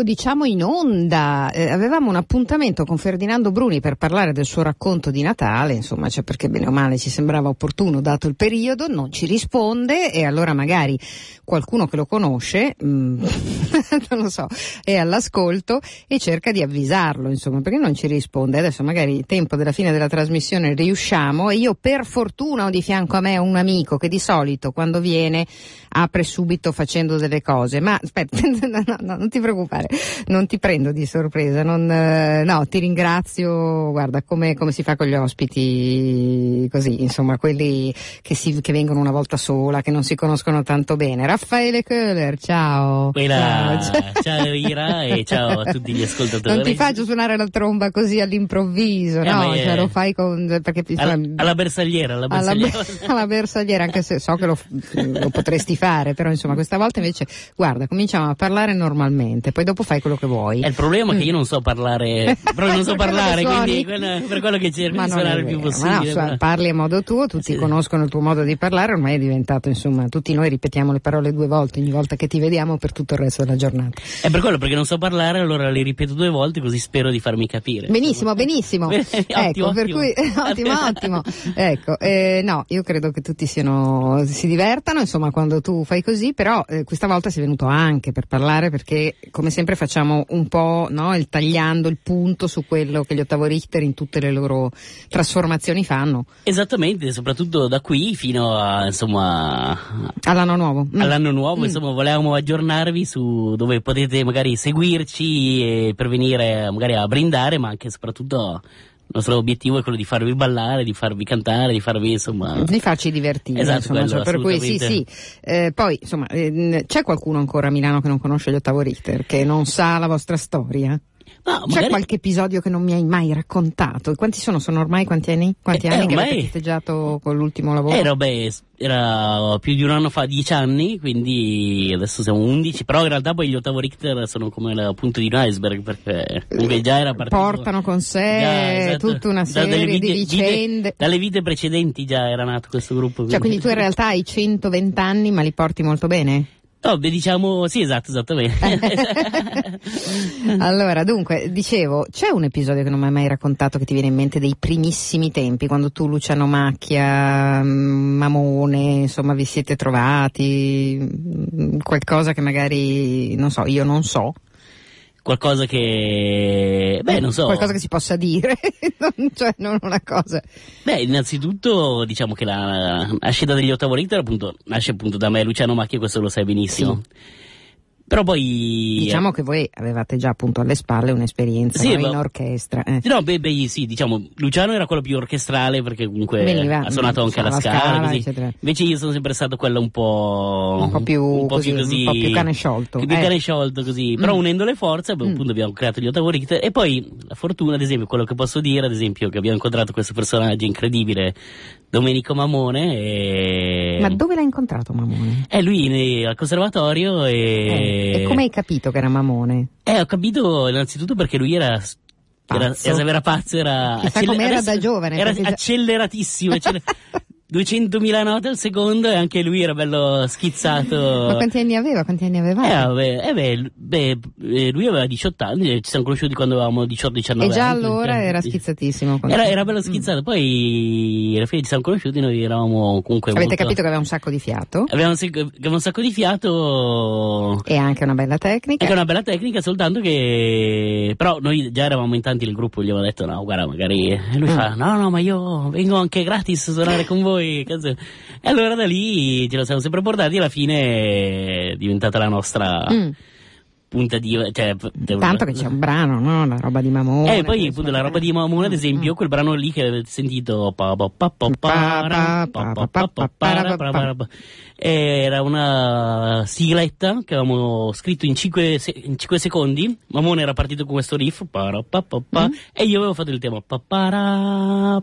Diciamo in onda, eh, avevamo un appuntamento con Ferdinando Bruni per parlare del suo racconto di Natale, insomma, cioè perché bene o male ci sembrava opportuno dato il periodo, non ci risponde e allora magari qualcuno che lo conosce, mm, non lo so, è all'ascolto e cerca di avvisarlo, insomma, perché non ci risponde. Adesso magari tempo della fine della trasmissione riusciamo. E io per fortuna ho di fianco a me un amico che di solito quando viene apre subito facendo delle cose, ma aspetta, no, no, no, non ti preoccupare, non ti prendo di sorpresa, non, eh, no, ti ringrazio, guarda, come, come, si fa con gli ospiti così, insomma, quelli che, si, che, vengono una volta sola, che non si conoscono tanto bene. Raffaele Köhler, ciao. Quella, ciao. ciao Ira e ciao a tutti gli ascoltatori. Non ti faccio suonare la tromba così all'improvviso, eh, no? Cioè, lo fai con, perché alla, alla bersagliera, alla bersagliera. Alla, alla bersagliera, anche se so che lo, lo potresti fare, però insomma questa volta invece, guarda, cominciamo a parlare normalmente. Poi dopo fai quello che vuoi. E il problema è che io non so parlare, proprio non so parlare, quindi per quello che cerco Ma di è suonare il più possibile. Ma no, però- parli a modo tuo, tutti Sì. conoscono il tuo modo di parlare, ormai è diventato, insomma, tutti noi ripetiamo le parole due volte ogni volta che ti vediamo per tutto il resto della giornata. È per quello perché non so parlare, allora le ripeto due volte così spero di farmi capire. Benissimo, benissimo. Ecco, ottimo, per ottimo. cui ottimo, ottimo. Ecco, eh, no, io credo che tutti siano, si divertano, insomma, quando tu fai così, però eh, questa volta sei venuto anche per parlare perché come sempre facciamo un po', no, il tagliando il punto su quello che gli ottavo Richter in tutte le loro trasformazioni fanno Esattamente, soprattutto da qui fino a, insomma, all'anno nuovo. Mm. all'anno nuovo, Mm. insomma, volevamo aggiornarvi su dove potete magari seguirci e per venire magari a brindare, ma anche e soprattutto il nostro obiettivo è quello di farvi ballare, di farvi cantare, di farvi, insomma... di farci divertire, Esatto, insomma, quello, per cui sì, sì. Eh, poi, insomma, eh, c'è qualcuno ancora a Milano che non conosce gli ottavo Richter, che non sa la vostra storia? Ma C'è magari- qualche episodio che non mi hai mai raccontato? Quanti sono? Sono ormai quanti anni? Quanti Eh, anni eh, che ormai- festeggiato con l'ultimo lavoro? Eh, vabbè, era più di un anno fa, dieci anni, quindi adesso siamo undici, però in realtà poi gli ottavo Richter sono come il punto di un iceberg, perché comunque già era partito... Portano con sé Già, esatto. tutta una serie vite- di vite- vicende. dalle vite precedenti già era nato questo gruppo. Cioè, quindi tu in realtà hai 120 anni, ma li porti molto bene? Beh, diciamo, sì, esatto, esattamente. allora, dunque, dicevo, c'è un episodio che non mi hai mai raccontato che ti viene in mente dei primissimi tempi, quando tu, Luciano Macchia, mm, Mamone, insomma, vi siete trovati, mm, qualcosa che magari, non so, io non so. Qualcosa che... Beh, non so. Qualcosa che si possa dire, non, cioè non una cosa. Beh, innanzitutto diciamo che la nascita degli ottavo Richter appunto nasce appunto da me, Luciano Macchia, questo lo sai benissimo. Però poi... Diciamo che voi avevate già appunto alle spalle un'esperienza Sì, no, in orchestra. eh. No, beh, beh, sì, diciamo, Luciano era quello più orchestrale perché comunque Veniva, ha suonato mm, anche alla scala, Scala. Invece io sono sempre stato quello un po'... Un po' più un po' così, più così... un po' più cane sciolto, Più eh. cane sciolto così. Però Mm. unendo le forze, beh, appunto abbiamo creato gli ottavo Richter e poi la fortuna, ad esempio, quello che posso dire, ad esempio, che abbiamo incontrato questo personaggio incredibile, Domenico Mamone e... Ma dove l'hai incontrato Mamone? Eh, lui ne- al conservatorio e... Eh, e come hai capito che era Mamone? Eh, ho capito innanzitutto perché lui era... Era, Pazzo. era pazzo, era, Chissà accele- com'era adesso- da giovane, Era perché acceleratissimo, accele- 200.000 note al secondo e anche lui era bello schizzato. Ma quanti anni aveva? Quanti anni avevate? Eh, vabbè, eh, beh, beh, eh, lui aveva 18 anni, ci siamo conosciuti quando avevamo 18-19 e già anni. allora era schizzatissimo. Era, era bello schizzato, poi alla fine ci siamo conosciuti, noi eravamo comunque Avete molto... capito che aveva un sacco di fiato Avevamo, un- avevamo un sacco di fiato e anche una bella tecnica. è che è una bella tecnica, soltanto che però noi già eravamo in tanti nel gruppo, gli avevo detto no, guarda, magari e lui Mm. fa no, no, ma io vengo anche gratis a suonare con voi. Cazzo. E allora da lì ce lo siamo sempre portati e alla fine è diventata la nostra Mm. Punta di... Cioè, Tanto che c'è un brano, no? La roba di Mamone. eh, poi appunto la roba di Mamone, ad esempio, Mm. quel brano lì che avete sentito era una sigletta che avevamo scritto in 5, secondi. Mamone era partito con questo riff e io avevo fatto il tema Ah.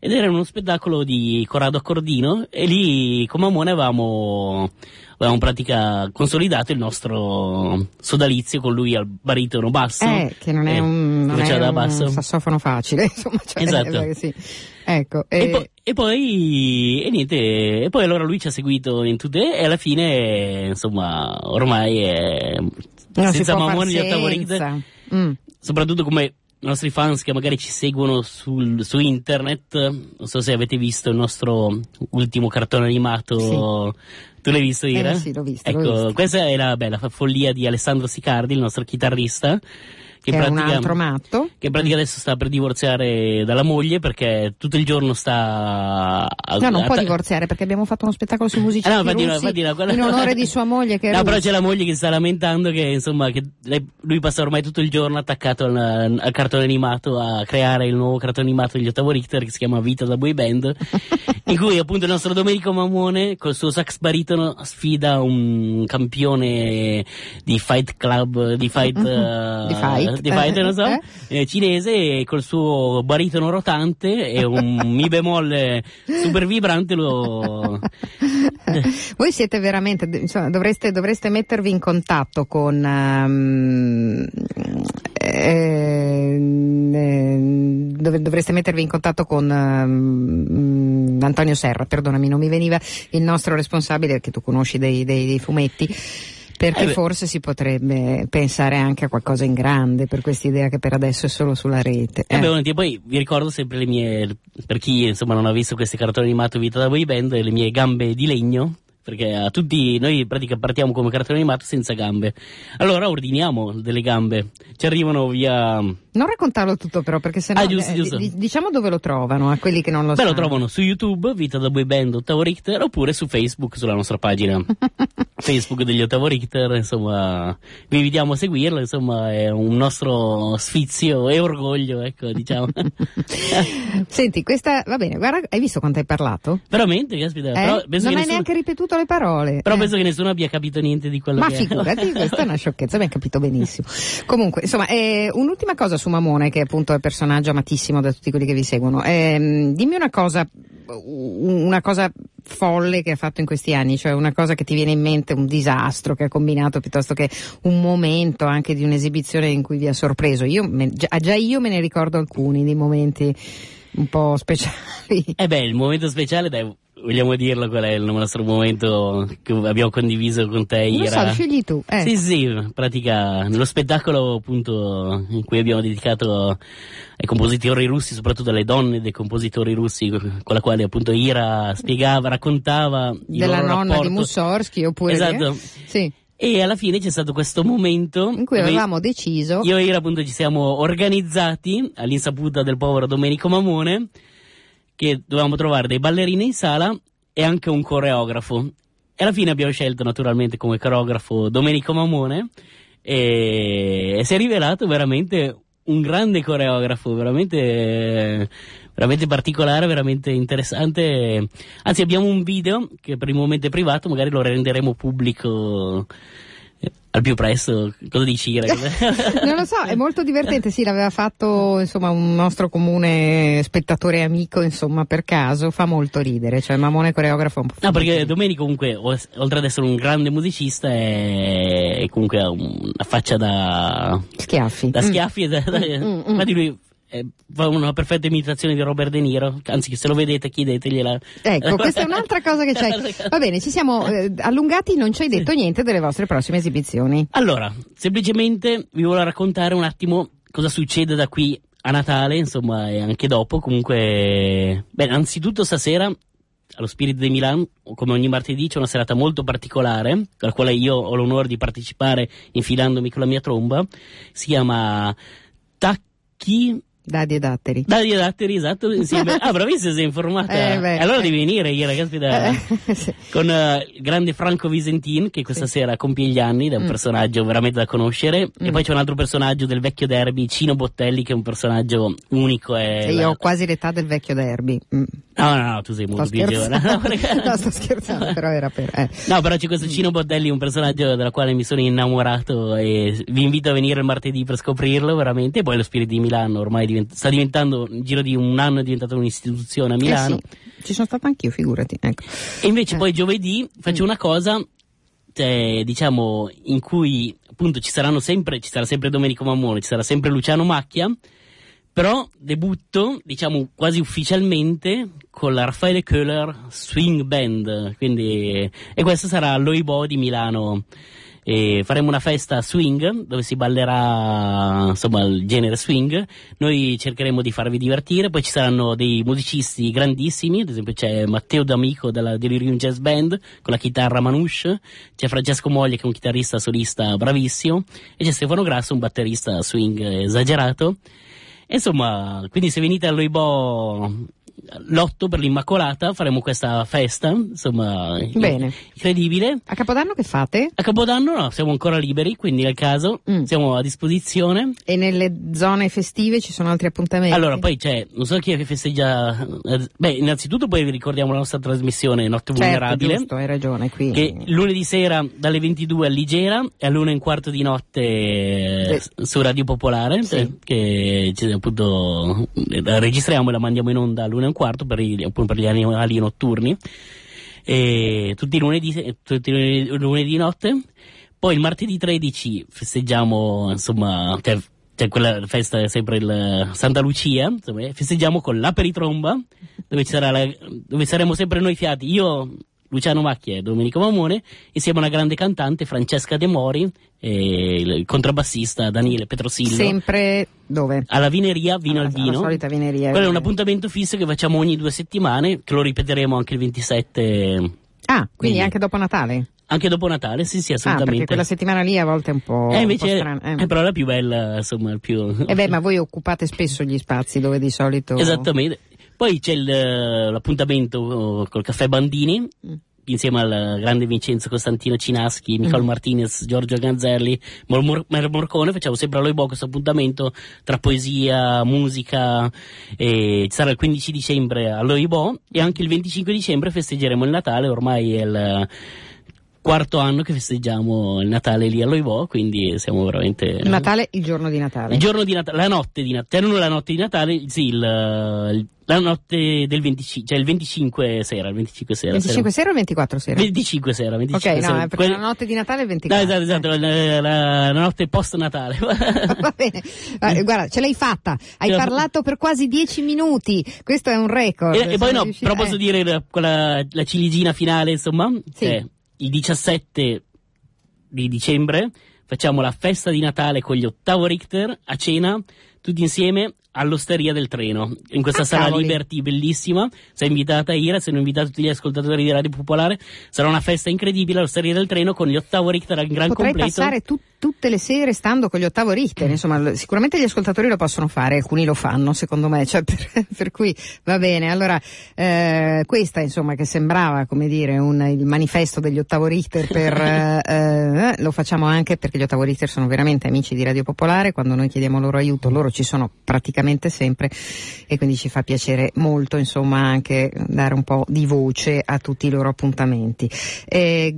ed era uno spettacolo di Corrado Accordino e lì con Mamone avevamo avevamo pratica consolidato il nostro sodalizio con lui al baritono basso. Eh, che non è Eh, un, non è un sassofono facile, insomma. Cioè, Esatto. eh, sì. Ecco, E, eh, poi, e poi e niente, e poi allora lui ci ha seguito in tutte e alla fine, insomma, ormai è non senza Mamone di ottavo. Mm. soprattutto come i nostri fans che magari ci seguono sul- su internet, non so se avete visto il nostro ultimo cartone animato. Tu l'hai visto, Ira? Eh, sì, l'ho visto, l'ho Ecco, visto. questa è la, beh, la follia di Alessandro Sicardi, il nostro chitarrista. Che, è un pratica- altro matto. che in pratica adesso sta per divorziare dalla moglie perché tutto il giorno sta a- No, non può a- divorziare perché abbiamo fatto uno spettacolo sui musicisti Ah, no, russi no, quello- in onore di sua moglie che No, però c'è la moglie che sta lamentando che insomma che lei- lui passa ormai tutto il giorno attaccato al, al cartone animato a creare il nuovo cartone animato degli ottavo Richter che si chiama Vita da Boy Band in cui appunto il nostro Domenico Mamone col suo sax baritono sfida un campione di fight club di fight, eh, Di fight. Di fight, Eh, non so, eh. eh, cinese col suo baritono rotante e un mi bemolle super vibrante lo Voi siete veramente, insomma, dovreste, dovreste mettervi in contatto con ehm, ehm, ehm, dov- dovreste mettervi in contatto con ehm, Antonio Serra, perdonami, non mi veniva il nostro responsabile che tu conosci dei, dei- dei fumetti. Perché Eh forse si potrebbe pensare anche a qualcosa in grande per questa idea che per adesso è solo sulla rete. Eh Eh. beh, poi vi ricordo sempre le mie, per chi insomma non ha visto questi cartoni animati Vita da Boy Band, le mie gambe di legno, perché a tutti noi in pratica partiamo come cartone animato senza gambe. Allora ordiniamo delle gambe, ci arrivano via... Non raccontarlo tutto però perché sennò Ah, giusto, eh, giusto. di- diciamo dove lo trovano a quelli che non lo Beh, sanno. lo trovano su YouTube, Vita da Boy Band Ottavo Richter, oppure su Facebook, sulla nostra pagina Facebook degli Ottavo Richter, insomma, vi invitiamo a seguirlo, insomma, è un nostro sfizio e orgoglio, ecco, diciamo. Senti, questa va bene, guarda, hai visto quanto hai parlato? Veramente, caspita, Eh? però penso non hai nessuno... neanche ripetuto le parole. Però Eh. penso che nessuno abbia capito niente di quello Ma che figurati, questa è una sciocchezza, abbiamo capito benissimo. Comunque, insomma, eh, un'ultima cosa su Mamone, che appunto è personaggio amatissimo da tutti quelli che vi seguono. Ehm, dimmi una cosa, una cosa folle che ha fatto in questi anni, cioè una cosa che ti viene in mente, un disastro che ha combinato piuttosto che un momento anche di un'esibizione in cui vi ha sorpreso. Io, me- già, già io me ne ricordo alcuni di momenti un po' speciali. Eh beh, il momento speciale, dai, vogliamo dirlo qual è il nostro momento che abbiamo condiviso con te Non Ira? so, scegli tu. Eh. Sì, sì, in pratica nello spettacolo appunto in cui abbiamo dedicato ai compositori russi, soprattutto alle donne dei compositori russi, con la quale appunto Ira spiegava, raccontava il Della nonna rapporto. di Mussorgsky oppure Esatto. sì, E alla fine c'è stato questo momento in cui avevamo deciso io e Ira appunto ci siamo organizzati all'insaputa del povero Domenico Mamone che dovevamo trovare dei ballerini in sala e anche un coreografo. E alla fine abbiamo scelto naturalmente come coreografo Domenico Mamone e, e si è rivelato veramente un grande coreografo, veramente, veramente particolare, veramente interessante. Anzi abbiamo un video che per il momento è privato, magari lo renderemo pubblico al più presto. Cosa dici? Non lo so, è molto divertente, sì, l'aveva fatto insomma un nostro comune spettatore amico, insomma, per caso, fa molto ridere, cioè Mamone coreografo un po' No, perché Domenico comunque, oltre ad essere un grande musicista, è, è comunque ha una faccia da, schiaffi. da Mm. schiaffi. e da- da- Mm, mm, mm. Infatti lui eh, fa una perfetta imitazione di Robert De Niro, anzi se lo vedete chiedetegliela. Ecco, questa è un'altra cosa che c'hai. Va bene, ci siamo eh, allungati, non ci hai detto niente delle vostre prossime esibizioni. Allora, semplicemente vi voglio raccontare un attimo cosa succede da qui a Natale, insomma, e anche dopo. Comunque, bene, anzitutto stasera allo Spirit di Milan, come ogni martedì, c'è una serata molto particolare, alla quale io ho l'onore di partecipare infilandomi con la mia tromba. Si chiama Tacchi. Dadi e datteri. Dadi e datteri, esatto, insieme. Ah, bravissima, sei informata. Eh, beh, allora eh. devi venire, io ragazzi, da Eh, sì. con eh, il grande Franco Visentin che questa sera compie gli anni, è un Mm. personaggio veramente da conoscere. E Mm. poi c'è un altro personaggio del vecchio derby, Cino Bottelli, che è un personaggio unico. E E io ho quasi l'età del vecchio derby. Mm. No, no, no, tu sei molto Sto più giovane. no, sto scherzando, però era per. eh. No, però c'è questo Cino Bottelli, un personaggio della quale mi sono innamorato e vi invito a venire il martedì per scoprirlo veramente. E poi lo Spirit di Milano ormai divent- sta diventando, in giro di un anno è diventato un'istituzione a Milano. Eh sì, ci sono stata anch'io, figurati. Ecco. E invece Eh. poi giovedì faccio una cosa, cioè, diciamo, in cui appunto ci saranno sempre, ci sarà sempre Domenico Mammone, ci sarà sempre Luciano Macchia, però debutto, diciamo, quasi ufficialmente con la Raffaele Köhler Swing Band, quindi, e questo sarà all'Oibo di Milano. E faremo una festa swing dove si ballerà insomma il genere swing. Noi cercheremo di farvi divertire. Poi ci saranno dei musicisti grandissimi, ad esempio c'è Matteo D'Amico della Delirium Jazz Band con la chitarra Manouche, c'è Francesco Moglie che è un chitarrista solista bravissimo e c'è Stefano Grasso, un batterista swing esagerato. E Insomma, quindi se venite all'Oibo l'8 per l'Immacolata faremo questa festa, insomma, Bene. incredibile. A Capodanno che fate? A Capodanno no, siamo ancora liberi, quindi nel caso Mm. siamo a disposizione. E nelle zone festive ci sono altri appuntamenti? Allora, poi c'è, non so chi è che festeggia. eh, Beh, innanzitutto poi vi ricordiamo la nostra trasmissione Notte certo, Vulnerabile. giusto, hai ragione qui. Che lunedì sera dalle 22 a Ligera e all'una e un quarto di notte eh, su Radio Popolare, Sì. eh, che appunto eh, la registriamo e la mandiamo in onda e un quarto per, i- appunto per gli animali notturni. E tutti i lunedì, eh, tutti i lunedì notte. Poi il martedì 13 festeggiamo, insomma, cioè, c'è quella festa è sempre il Santa Lucia, insomma, e festeggiamo con l'aperitromba, dove, la- dove saremo sempre noi fiati, io, Luciano Macchia e Domenico Mamone, insieme a una grande cantante, Francesca De Mori, e il contrabbassista Daniele Petrosillo. Sempre dove? Alla vineria, vino Alla- al vino. solita vineria. Quello è un appuntamento fisso che facciamo ogni due settimane, che lo ripeteremo anche il 27, Ah, quindi Quindi- anche dopo Natale? anche dopo Natale, sì sì Ah, assolutamente. perché quella settimana lì a volte è un po', Eh, un invece po' strana. eh. è però la più bella, insomma, il più... Eh beh, ma voi occupate spesso gli spazi dove di solito... Esattamente. Poi c'è eh, l'appuntamento oh, col caffè Bandini, Mm. insieme al grande Vincenzo Costantino Cinaschi, Nicole Mm. Martinez, Giorgio Ganzelli, Mor- Mor- Morcone, facciamo sempre a Loibo questo appuntamento tra poesia, musica, ci sarà il 15 dicembre a Loibo e anche il 25 dicembre festeggeremo il Natale, ormai è il quarto anno che festeggiamo il Natale lì a Loibo, quindi siamo veramente... Il Natale, il giorno di Natale. Il giorno di Natale, la notte di Natale, cioè non la notte di Natale, sì, il, il- la notte del 25, cioè il 25 sera, il 25 sera. 25 sera o 24 sera? 25 sera, 25 ok, no, sera. è perché la notte di Natale è il No, 24. esatto, esatto, la, la- la notte post Natale. Va bene, Eh, guarda, ce l'hai fatta. Hai Ce parlato per quasi 10 minuti. Questo è un record. e, e poi no, riusciti- però posso eh. dire la, quella, la ciliegina finale, insomma, Sì. è il 17 di dicembre facciamo la festa di Natale con gli ottavo Richter a cena, tutti insieme all'osteria del treno, in questa Ah, sala cavoli. Liberty bellissima. Sei invitata Ira, sono invitati tutti gli ascoltatori di Radio Popolare. Sarà una festa incredibile all'osteria del treno con gli ottavo Richter in gran Potrei completo. passare tu- tutte le sere stando con gli ottavo Richter, insomma, l- sicuramente gli ascoltatori lo possono fare, alcuni lo fanno secondo me, cioè per, per cui va bene. Allora, eh, questa insomma che sembrava come dire un, il manifesto degli ottavo Richter per, eh, eh, lo facciamo anche perché gli ottavo Richter sono veramente amici di Radio Popolare, quando noi chiediamo loro aiuto loro ci sono praticamente sempre e quindi ci fa piacere molto insomma anche dare un po' di voce a tutti i loro appuntamenti. Eh,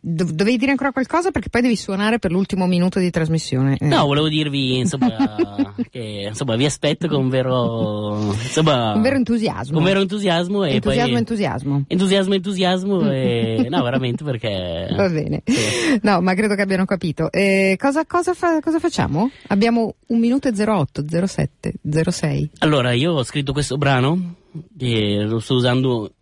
dov- dovevi dire ancora qualcosa perché poi devi suonare per l'ultimo minuto di trasmissione. Eh, No, volevo dirvi insomma che insomma, vi aspetto con vero insomma Un vero entusiasmo. con vero entusiasmo e entusiasmo, poi entusiasmo. entusiasmo entusiasmo e no veramente perché Va bene. Sì. No, ma credo che abbiano capito. Eh, cosa, cosa, fa- cosa facciamo? Abbiamo un minuto e 08, 07, 06. Allora, io ho scritto questo brano che lo sto usando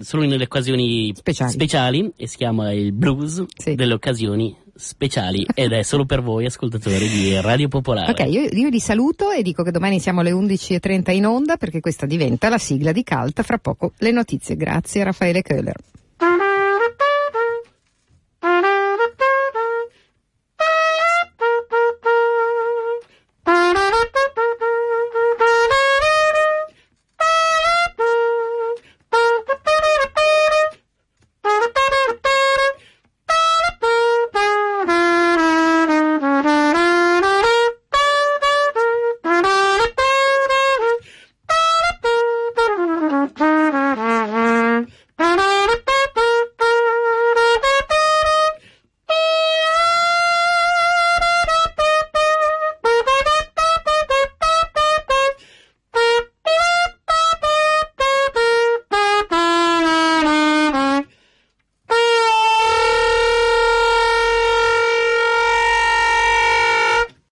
solo nelle occasioni Speciali. e si chiama il blues Sì. delle occasioni speciali ed è solo per voi ascoltatori di Radio Popolare. Ok, io, io li saluto e dico che domani siamo alle 11.30 in onda perché questa diventa la sigla di Calt. Fra poco le notizie. Grazie Raffaele Köhler.